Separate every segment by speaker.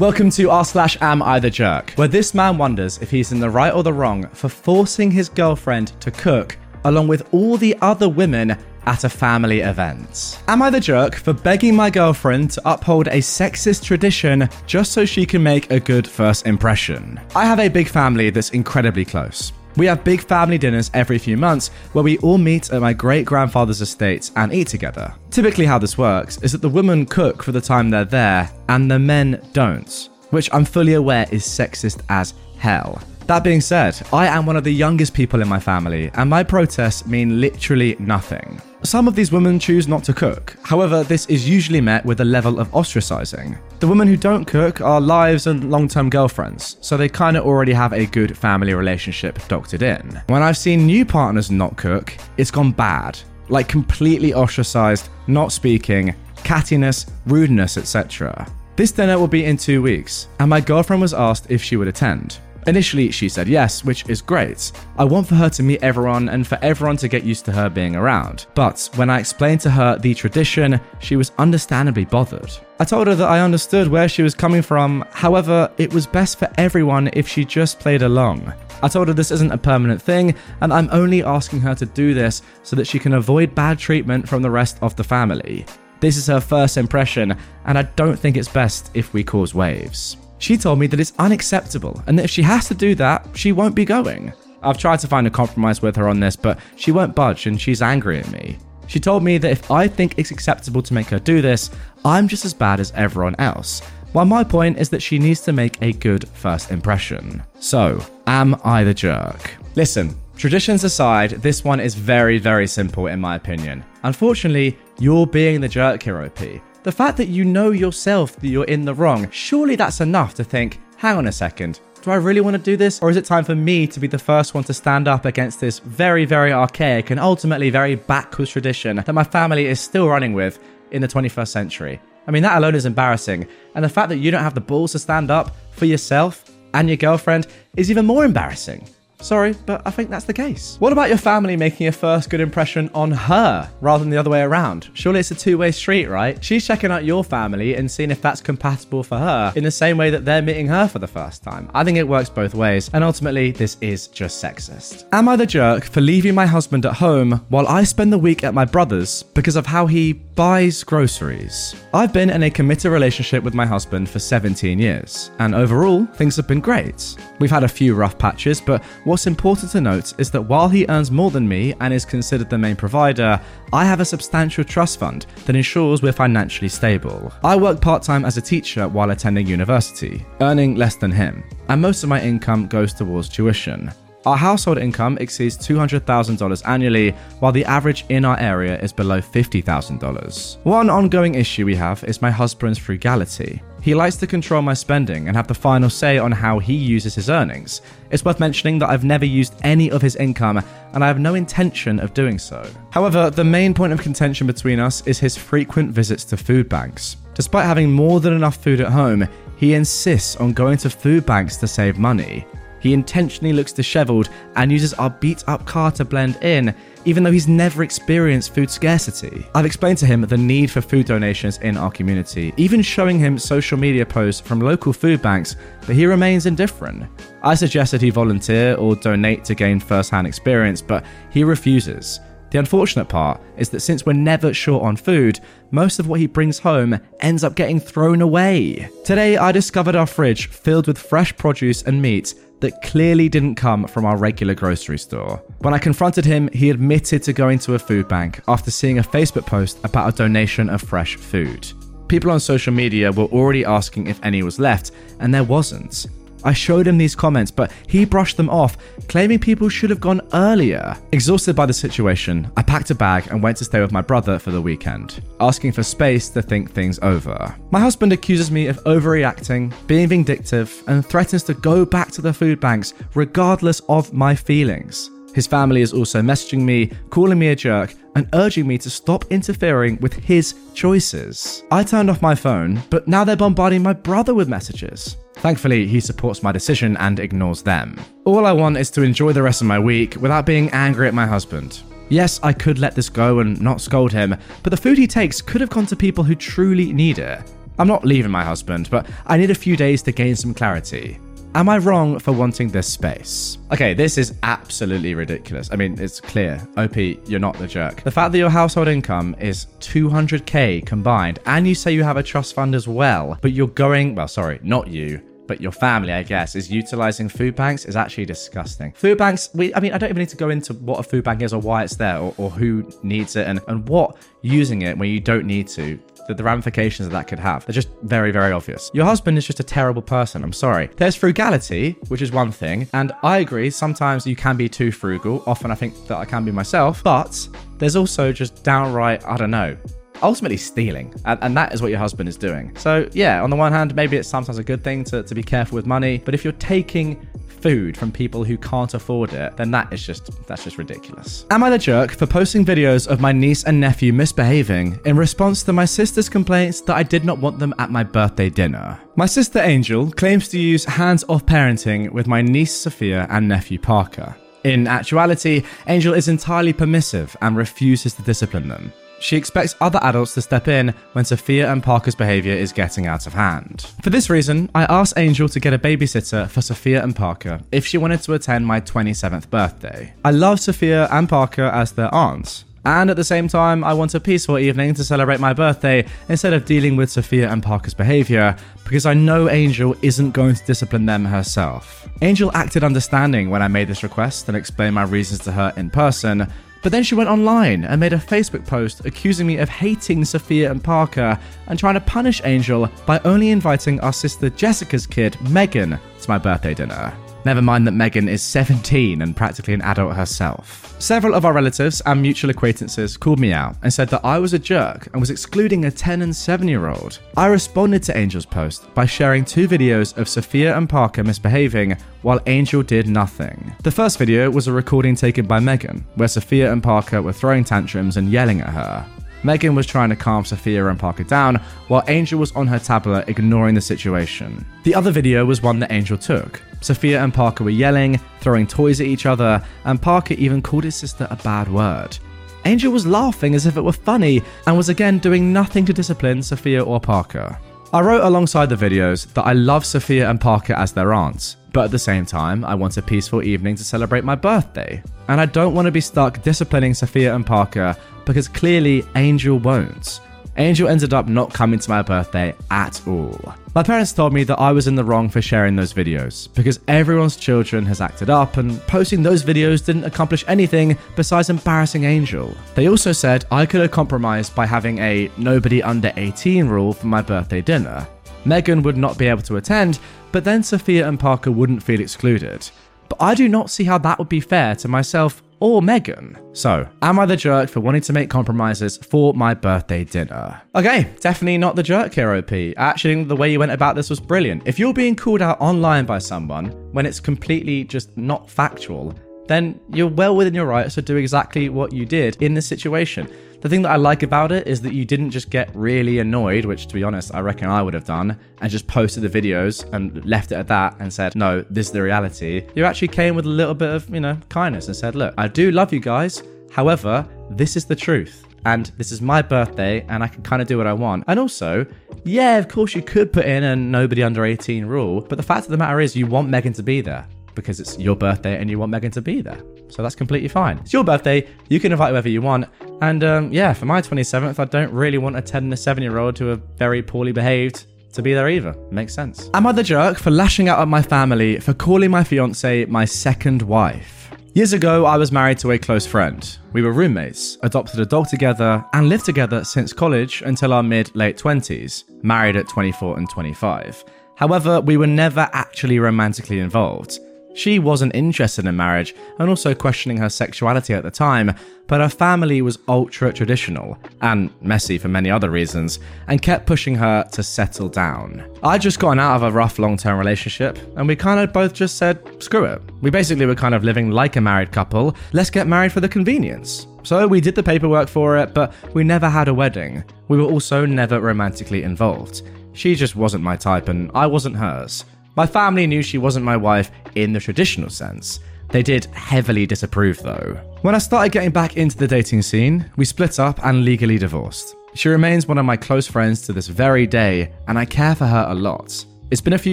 Speaker 1: Welcome to r slash am I the jerk, where this man wonders if he's in the right or the wrong for forcing his girlfriend to cook along with all the other women at a family event. Am I the jerk for begging my girlfriend to uphold a sexist tradition just so she can make a good first impression? I have a big family that's incredibly close. We have big family dinners every few months where we all meet at my great grandfather's estate and eat together. Typically, how this works is that the women cook for the time they're there and the men don't, which I'm fully aware is sexist as hell. That being said, I am one of the youngest people in my family, and my protests mean literally nothing. Some of these women choose not to cook. However, this is usually met with a level of ostracizing. The women who don't cook are lives and long term girlfriends, so they kind of already have a good family relationship doctored in. When I've seen new partners not cook, it's gone bad. Like completely ostracized, not speaking, cattiness, rudeness, etc. This dinner will be in two weeks, and my girlfriend was asked if she would attend. Initially, she said yes, which is great. I want for her to meet everyone and for everyone to get used to her being around. But when I explained to her the tradition, she was understandably bothered. I told her that I understood where she was coming from, however, it was best for everyone if she just played along. I told her this isn't a permanent thing, and I'm only asking her to do this so that she can avoid bad treatment from the rest of the family. This is her first impression, and I don't think it's best if we cause waves. She told me that it's unacceptable and that if she has to do that, she won't be going. I've tried to find a compromise with her on this, but she won't budge and she's angry at me. She told me that if I think it's acceptable to make her do this, I'm just as bad as everyone else. While my point is that she needs to make a good first impression. So, am I the jerk? Listen, traditions aside, this one is very, very simple in my opinion. Unfortunately, you're being the jerk here, OP. The fact that you know yourself that you're in the wrong, surely that's enough to think, hang on a second, do I really want to do this? Or is it time for me to be the first one to stand up against this very, very archaic and ultimately very backwards tradition that my family is still running with in the 21st century? I mean, that alone is embarrassing. And the fact that you don't have the balls to stand up for yourself and your girlfriend is even more embarrassing. Sorry, but I think that's the case. What about your family making a first good impression on her rather than the other way around? Surely it's a two way street, right? She's checking out your family and seeing if that's compatible for her in the same way that they're meeting her for the first time. I think it works both ways, and ultimately, this is just sexist. Am I the jerk for leaving my husband at home while I spend the week at my brother's because of how he buys groceries? I've been in a committed relationship with my husband for 17 years, and overall, things have been great. We've had a few rough patches, but what's important to note is that while he earns more than me and is considered the main provider, I have a substantial trust fund that ensures we're financially stable. I work part time as a teacher while attending university, earning less than him, and most of my income goes towards tuition. Our household income exceeds $200,000 annually, while the average in our area is below $50,000. One ongoing issue we have is my husband's frugality. He likes to control my spending and have the final say on how he uses his earnings. It's worth mentioning that I've never used any of his income and I have no intention of doing so. However, the main point of contention between us is his frequent visits to food banks. Despite having more than enough food at home, he insists on going to food banks to save money. He intentionally looks disheveled and uses our beat up car to blend in, even though he's never experienced food scarcity. I've explained to him the need for food donations in our community, even showing him social media posts from local food banks, but he remains indifferent. I suggested he volunteer or donate to gain first hand experience, but he refuses. The unfortunate part is that since we're never short on food, most of what he brings home ends up getting thrown away. Today, I discovered our fridge filled with fresh produce and meat that clearly didn't come from our regular grocery store. When I confronted him, he admitted to going to a food bank after seeing a Facebook post about a donation of fresh food. People on social media were already asking if any was left, and there wasn't. I showed him these comments, but he brushed them off, claiming people should have gone earlier. Exhausted by the situation, I packed a bag and went to stay with my brother for the weekend, asking for space to think things over. My husband accuses me of overreacting, being vindictive, and threatens to go back to the food banks regardless of my feelings. His family is also messaging me, calling me a jerk, and urging me to stop interfering with his choices. I turned off my phone, but now they're bombarding my brother with messages. Thankfully, he supports my decision and ignores them. All I want is to enjoy the rest of my week without being angry at my husband. Yes, I could let this go and not scold him, but the food he takes could have gone to people who truly need it. I'm not leaving my husband, but I need a few days to gain some clarity. Am I wrong for wanting this space? Okay, this is absolutely ridiculous. I mean, it's clear. OP, you're not the jerk. The fact that your household income is 200k combined and you say you have a trust fund as well, but you're going, well, sorry, not you, but your family, I guess, is utilizing food banks is actually disgusting. Food banks, we, I mean, I don't even need to go into what a food bank is or why it's there or, or who needs it and, and what using it when you don't need to the, the ramifications that that could have. They're just very, very obvious. Your husband is just a terrible person. I'm sorry. There's frugality, which is one thing. And I agree, sometimes you can be too frugal. Often I think that I can be myself. But there's also just downright, I don't know, ultimately stealing. And, and, that is what your husband is doing. So, yeah, on the one hand, maybe it's sometimes a good thing to, to be careful with money. But if you're taking food from people who can't afford it, then that is just that's just ridiculous. Am I the jerk for posting videos of my niece and nephew misbehaving in response to my sister's complaints that I did not want them at my birthday dinner? My sister Angel claims to use hands-off parenting with my niece Sophia and nephew Parker. In actuality, Angel is entirely permissive and refuses to discipline them. She expects other adults to step in when Sophia and Parker's behaviour is getting out of hand. For this reason, I asked Angel to get a babysitter for Sophia and Parker if she wanted to attend my 27th birthday. I love Sophia and Parker as their aunts, and at the same time, I want a peaceful evening to celebrate my birthday instead of dealing with Sophia and Parker's behaviour, because I know Angel isn't going to discipline them herself. Angel acted understanding when I made this request and explained my reasons to her in person, but then she went online and made a Facebook post accusing me of hating Sophia and Parker and trying to punish Angel by only inviting our sister Jessica's kid, Megan, to my birthday dinner. Never mind that Megan is 17 and practically an adult herself. Several of our relatives and mutual acquaintances called me out and said that I was a jerk and was excluding a 10 and 7 year old. I responded to Angel's post by sharing two videos of Sophia and Parker misbehaving while Angel did nothing. The first video was a recording taken by Megan, where Sophia and Parker were throwing tantrums and yelling at her. Megan was trying to calm Sophia and Parker down, while Angel was on her tablet ignoring the situation. The other video was one that Angel took. Sophia and Parker were yelling, throwing toys at each other, and Parker even called his sister a bad word. Angel was laughing as if it were funny and was again doing nothing to discipline Sophia or Parker. I wrote alongside the videos that I love Sophia and Parker as their aunts, but at the same time, I want a peaceful evening to celebrate my birthday. And I don't want to be stuck disciplining Sophia and Parker because clearly Angel won't. Angel ended up not coming to my birthday at all. My parents told me that I was in the wrong for sharing those videos because everyone's children has acted up and posting those videos didn't accomplish anything besides embarrassing Angel. They also said I could have compromised by having a nobody under 18 rule for my birthday dinner. Megan would not be able to attend, but then Sophia and Parker wouldn't feel excluded. But I do not see how that would be fair to myself or Megan. So, am I the jerk for wanting to make compromises for my birthday dinner? Okay, definitely not the jerk here, OP. Actually, the way you went about this was brilliant. If you're being called out online by someone when it's completely just not factual, then you're well within your rights to do exactly what you did in this situation. The thing that I like about it is that you didn't just get really annoyed, which to be honest, I reckon I would have done, and just posted the videos and left it at that and said, no, this is the reality. You actually came with a little bit of, you know, kindness and said, look, I do love you guys. However, this is the truth. And this is my birthday, and I can kind of do what I want. And also, yeah, of course, you could put in a nobody under 18 rule, but the fact of the matter is, you want Megan to be there because it's your birthday and you want Megan to be there. So that's completely fine. It's your birthday. You can invite whoever you want. And um, yeah, for my 27th, I don't really want a 10 and a 7 year old who are very poorly behaved to be there either. Makes sense. Am I the jerk for lashing out at my family for calling my fiance my second wife? Years ago, I was married to a close friend. We were roommates, adopted a dog together, and lived together since college until our mid late 20s, married at 24 and 25. However, we were never actually romantically involved. She wasn't interested in marriage and also questioning her sexuality at the time, but her family was ultra traditional and messy for many other reasons and kept pushing her to settle down. I'd just gotten out of a rough long term relationship and we kind of both just said, screw it. We basically were kind of living like a married couple, let's get married for the convenience. So we did the paperwork for it, but we never had a wedding. We were also never romantically involved. She just wasn't my type and I wasn't hers. My family knew she wasn't my wife in the traditional sense. They did heavily disapprove though. When I started getting back into the dating scene, we split up and legally divorced. She remains one of my close friends to this very day, and I care for her a lot. It's been a few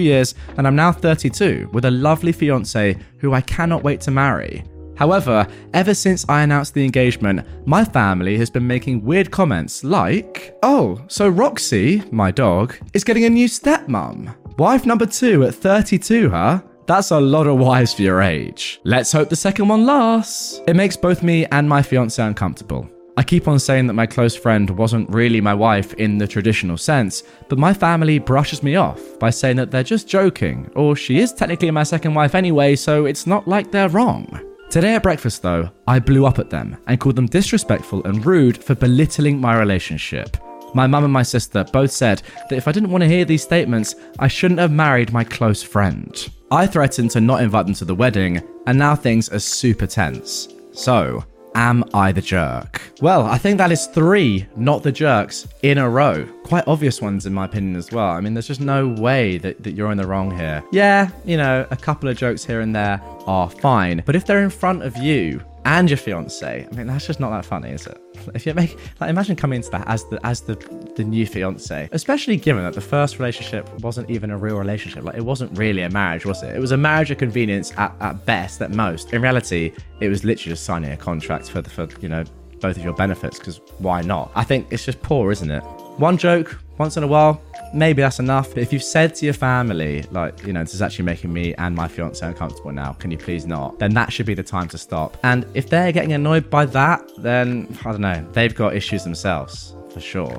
Speaker 1: years, and I'm now 32 with a lovely fiance who I cannot wait to marry. However, ever since I announced the engagement, my family has been making weird comments like, Oh, so Roxy, my dog, is getting a new stepmom. Wife number two at 32, huh? That's a lot of wives for your age. Let's hope the second one lasts. It makes both me and my fiance uncomfortable. I keep on saying that my close friend wasn't really my wife in the traditional sense, but my family brushes me off by saying that they're just joking, or she is technically my second wife anyway, so it's not like they're wrong. Today at breakfast, though, I blew up at them and called them disrespectful and rude for belittling my relationship. My mum and my sister both said that if I didn't want to hear these statements, I shouldn't have married my close friend. I threatened to not invite them to the wedding, and now things are super tense. So, am I the jerk? Well, I think that is three not the jerks in a row. Quite obvious ones, in my opinion, as well. I mean, there's just no way that, that you're in the wrong here. Yeah, you know, a couple of jokes here and there are fine, but if they're in front of you and your fiance. I mean, that's just not that funny, is it? If you make like, imagine coming into that as the as the the new fiance, especially given that the first relationship wasn't even a real relationship. Like, it wasn't really a marriage, was it? It was a marriage of convenience at, at best, at most. In reality, it was literally just signing a contract for the for you know both of your benefits because why not? I think it's just poor, isn't it? One joke once in a while, maybe that's enough. But if you've said to your family, like, you know, this is actually making me and my fiance uncomfortable now, can you please not? Then that should be the time to stop. And if they're getting annoyed by that, then I don't know, they've got issues themselves, for sure.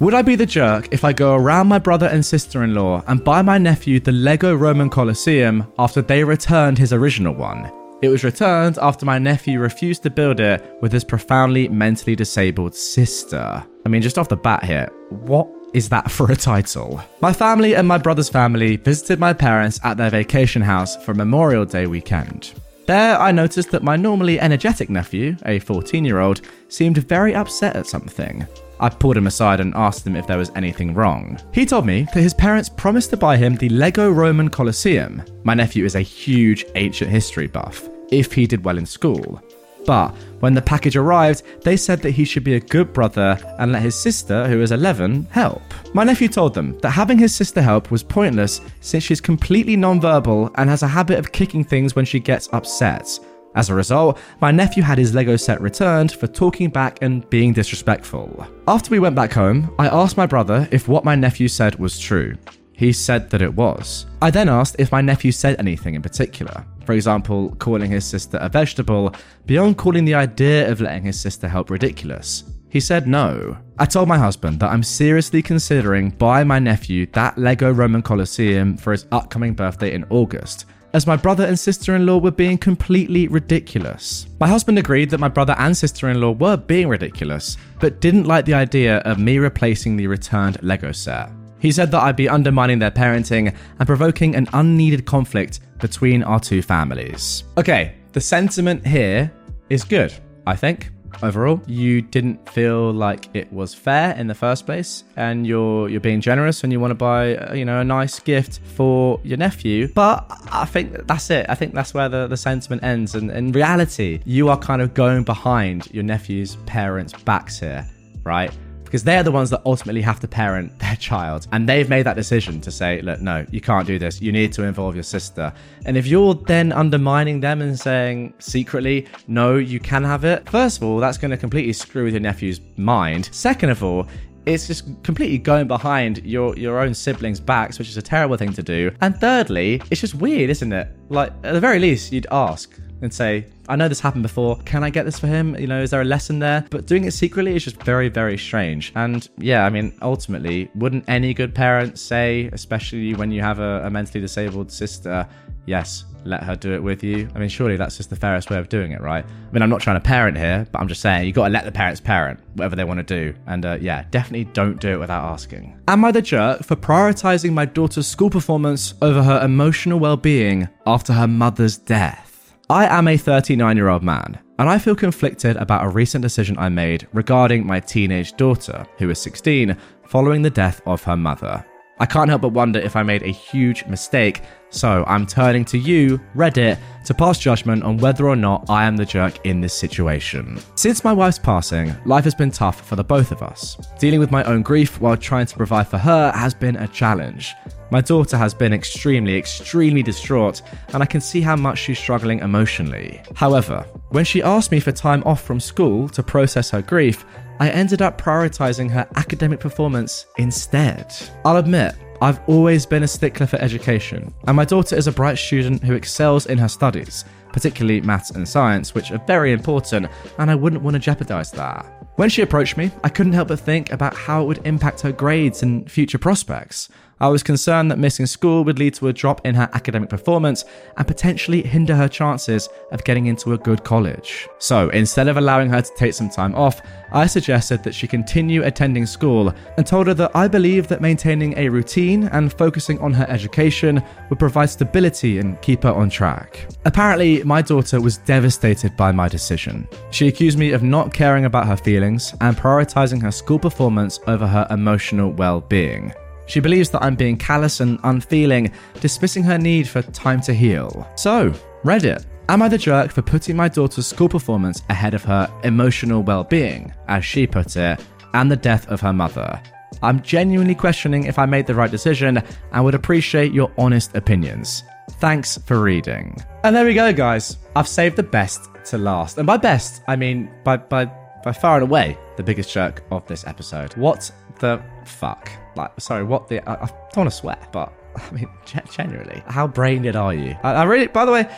Speaker 1: Would I be the jerk if I go around my brother and sister in law and buy my nephew the Lego Roman Colosseum after they returned his original one? It was returned after my nephew refused to build it with his profoundly mentally disabled sister. I mean, just off the bat here, what is that for a title? My family and my brother's family visited my parents at their vacation house for Memorial Day weekend. There, I noticed that my normally energetic nephew, a 14 year old, seemed very upset at something. I pulled him aside and asked him if there was anything wrong. He told me that his parents promised to buy him the Lego Roman Colosseum. My nephew is a huge ancient history buff, if he did well in school. But when the package arrived, they said that he should be a good brother and let his sister, who is 11, help. My nephew told them that having his sister help was pointless since she's completely nonverbal and has a habit of kicking things when she gets upset. As a result, my nephew had his Lego set returned for talking back and being disrespectful. After we went back home, I asked my brother if what my nephew said was true. He said that it was. I then asked if my nephew said anything in particular. For example, calling his sister a vegetable, beyond calling the idea of letting his sister help ridiculous. He said no. I told my husband that I'm seriously considering buying my nephew that Lego Roman Colosseum for his upcoming birthday in August, as my brother and sister in law were being completely ridiculous. My husband agreed that my brother and sister in law were being ridiculous, but didn't like the idea of me replacing the returned Lego set. He said that I'd be undermining their parenting and provoking an unneeded conflict between our two families. Okay, the sentiment here is good, I think overall. You didn't feel like it was fair in the first place, and you're you're being generous and you want to buy uh, you know a nice gift for your nephew. But I think that's it. I think that's where the, the sentiment ends. And in reality, you are kind of going behind your nephew's parents' backs here, right? Because they're the ones that ultimately have to parent their child. And they've made that decision to say, look, no, you can't do this. You need to involve your sister. And if you're then undermining them and saying secretly, no, you can have it, first of all, that's going to completely screw with your nephew's mind. Second of all, it's just completely going behind your your own siblings' backs, which is a terrible thing to do. And thirdly, it's just weird, isn't it? Like at the very least, you'd ask and say, I know this happened before. Can I get this for him? You know, is there a lesson there? But doing it secretly is just very, very strange. And yeah, I mean, ultimately, wouldn't any good parent say, especially when you have a, a mentally disabled sister, yes, let her do it with you. I mean, surely that's just the fairest way of doing it, right? I mean, I'm not trying to parent here, but I'm just saying you got to let the parents parent whatever they want to do. And uh, yeah, definitely don't do it without asking. Am I the jerk for prioritizing my daughter's school performance over her emotional well being after her mother's death? I am a 39 year old man, and I feel conflicted about a recent decision I made regarding my teenage daughter, who is 16, following the death of her mother. I can't help but wonder if I made a huge mistake, so I'm turning to you, Reddit, to pass judgment on whether or not I am the jerk in this situation. Since my wife's passing, life has been tough for the both of us. Dealing with my own grief while trying to provide for her has been a challenge. My daughter has been extremely, extremely distraught, and I can see how much she's struggling emotionally. However, when she asked me for time off from school to process her grief, I ended up prioritizing her academic performance instead. I'll admit, I've always been a stickler for education, and my daughter is a bright student who excels in her studies, particularly maths and science, which are very important, and I wouldn't want to jeopardize that. When she approached me, I couldn't help but think about how it would impact her grades and future prospects. I was concerned that missing school would lead to a drop in her academic performance and potentially hinder her chances of getting into a good college. So instead of allowing her to take some time off, I suggested that she continue attending school and told her that I believe that maintaining a routine and focusing on her education would provide stability and keep her on track. Apparently, my daughter was devastated by my decision. She accused me of not caring about her feelings and prioritizing her school performance over her emotional well being. She believes that I'm being callous and unfeeling, dismissing her need for time to heal. So, Reddit. Am I the jerk for putting my daughter's school performance ahead of her emotional well being, as she put it, and the death of her mother? I'm genuinely questioning if I made the right decision and would appreciate your honest opinions. Thanks for reading. And there we go, guys. I've saved the best to last. And by best, I mean by by by far and away the biggest jerk of this episode. What the fuck? Like, sorry, what the? I, I don't want to swear, but I mean, genuinely, how brain dead are you? I, I really, by the way,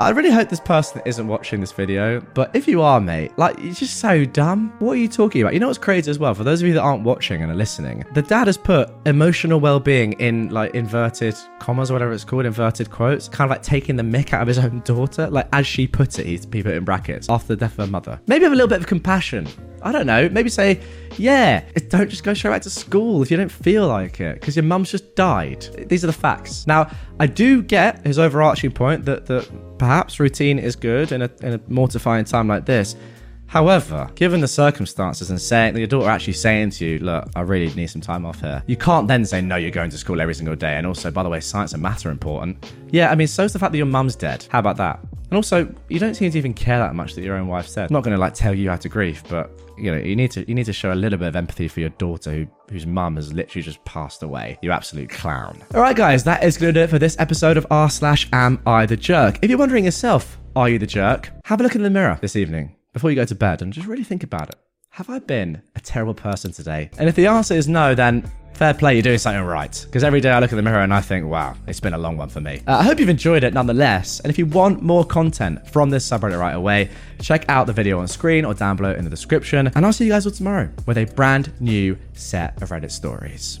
Speaker 1: I really hope this person isn't watching this video, but if you are, mate, like, you're just so dumb. What are you talking about? You know what's crazy as well? For those of you that aren't watching and are listening, the dad has put emotional well being in, like, inverted commas or whatever it's called, inverted quotes, kind of like taking the mick out of his own daughter. Like, as she put it, he's put it in brackets, after the death of her mother. Maybe have a little bit of compassion. I don't know. Maybe say, yeah, don't just go straight back to school if you don't feel like it, because your mum's just died. These are the facts. Now, I do get his overarching point that, that perhaps routine is good in a, in a mortifying time like this. However, given the circumstances and saying that your daughter actually saying to you, look, I really need some time off here, you can't then say, no, you're going to school every single day. And also, by the way, science and math are important. Yeah, I mean, so's the fact that your mum's dead. How about that? And also, you don't seem to even care that much that your own wife said. I'm not going to like tell you how to grieve, but you know, you need to you need to show a little bit of empathy for your daughter who whose mum has literally just passed away. You absolute clown. All right, guys, that is going to do it for this episode of r slash Am I the Jerk? If you're wondering yourself, are you the jerk? Have a look in the mirror this evening before you go to bed and just really think about it. Have I been a terrible person today? And if the answer is no, then fair play, you're doing something right. Because every day I look in the mirror and I think, wow, it's been a long one for me. Uh, I hope you've enjoyed it nonetheless. And if you want more content from this subreddit right away, check out the video on screen or down below in the description. And I'll see you guys all tomorrow with a brand new set of Reddit stories.